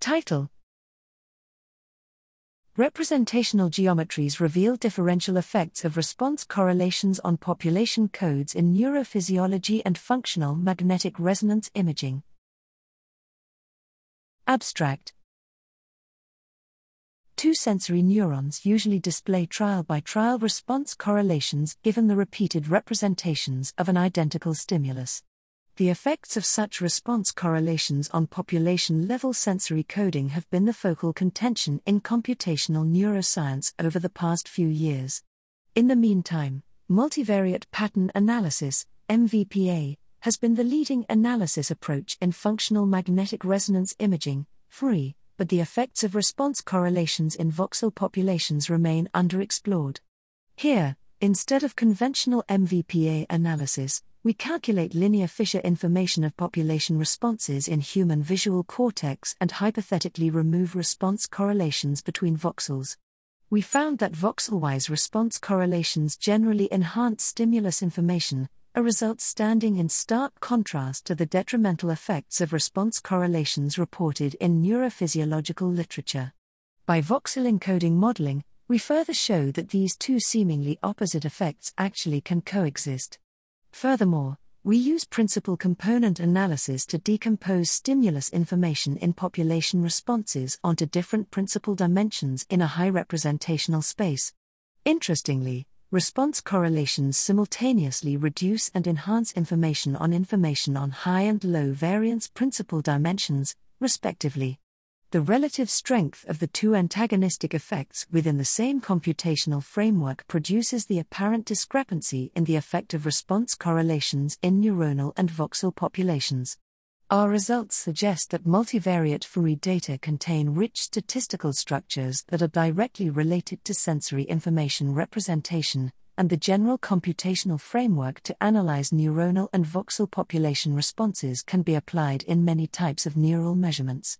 Title Representational geometries reveal differential effects of response correlations on population codes in neurophysiology and functional magnetic resonance imaging. Abstract Two sensory neurons usually display trial by trial response correlations given the repeated representations of an identical stimulus. The effects of such response correlations on population level sensory coding have been the focal contention in computational neuroscience over the past few years. In the meantime, multivariate pattern analysis, MVPA, has been the leading analysis approach in functional magnetic resonance imaging, fMRI, but the effects of response correlations in voxel populations remain underexplored. Here, instead of conventional MVPA analysis, we calculate linear Fisher information of population responses in human visual cortex and hypothetically remove response correlations between voxels. We found that voxel-wise response correlations generally enhance stimulus information, a result standing in stark contrast to the detrimental effects of response correlations reported in neurophysiological literature. By voxel encoding modeling, we further show that these two seemingly opposite effects actually can coexist. Furthermore, we use principal component analysis to decompose stimulus information in population responses onto different principal dimensions in a high representational space. Interestingly, response correlations simultaneously reduce and enhance information on information on high and low variance principal dimensions, respectively the relative strength of the two antagonistic effects within the same computational framework produces the apparent discrepancy in the effective response correlations in neuronal and voxel populations. Our results suggest that multivariate FMRI data contain rich statistical structures that are directly related to sensory information representation, and the general computational framework to analyze neuronal and voxel population responses can be applied in many types of neural measurements.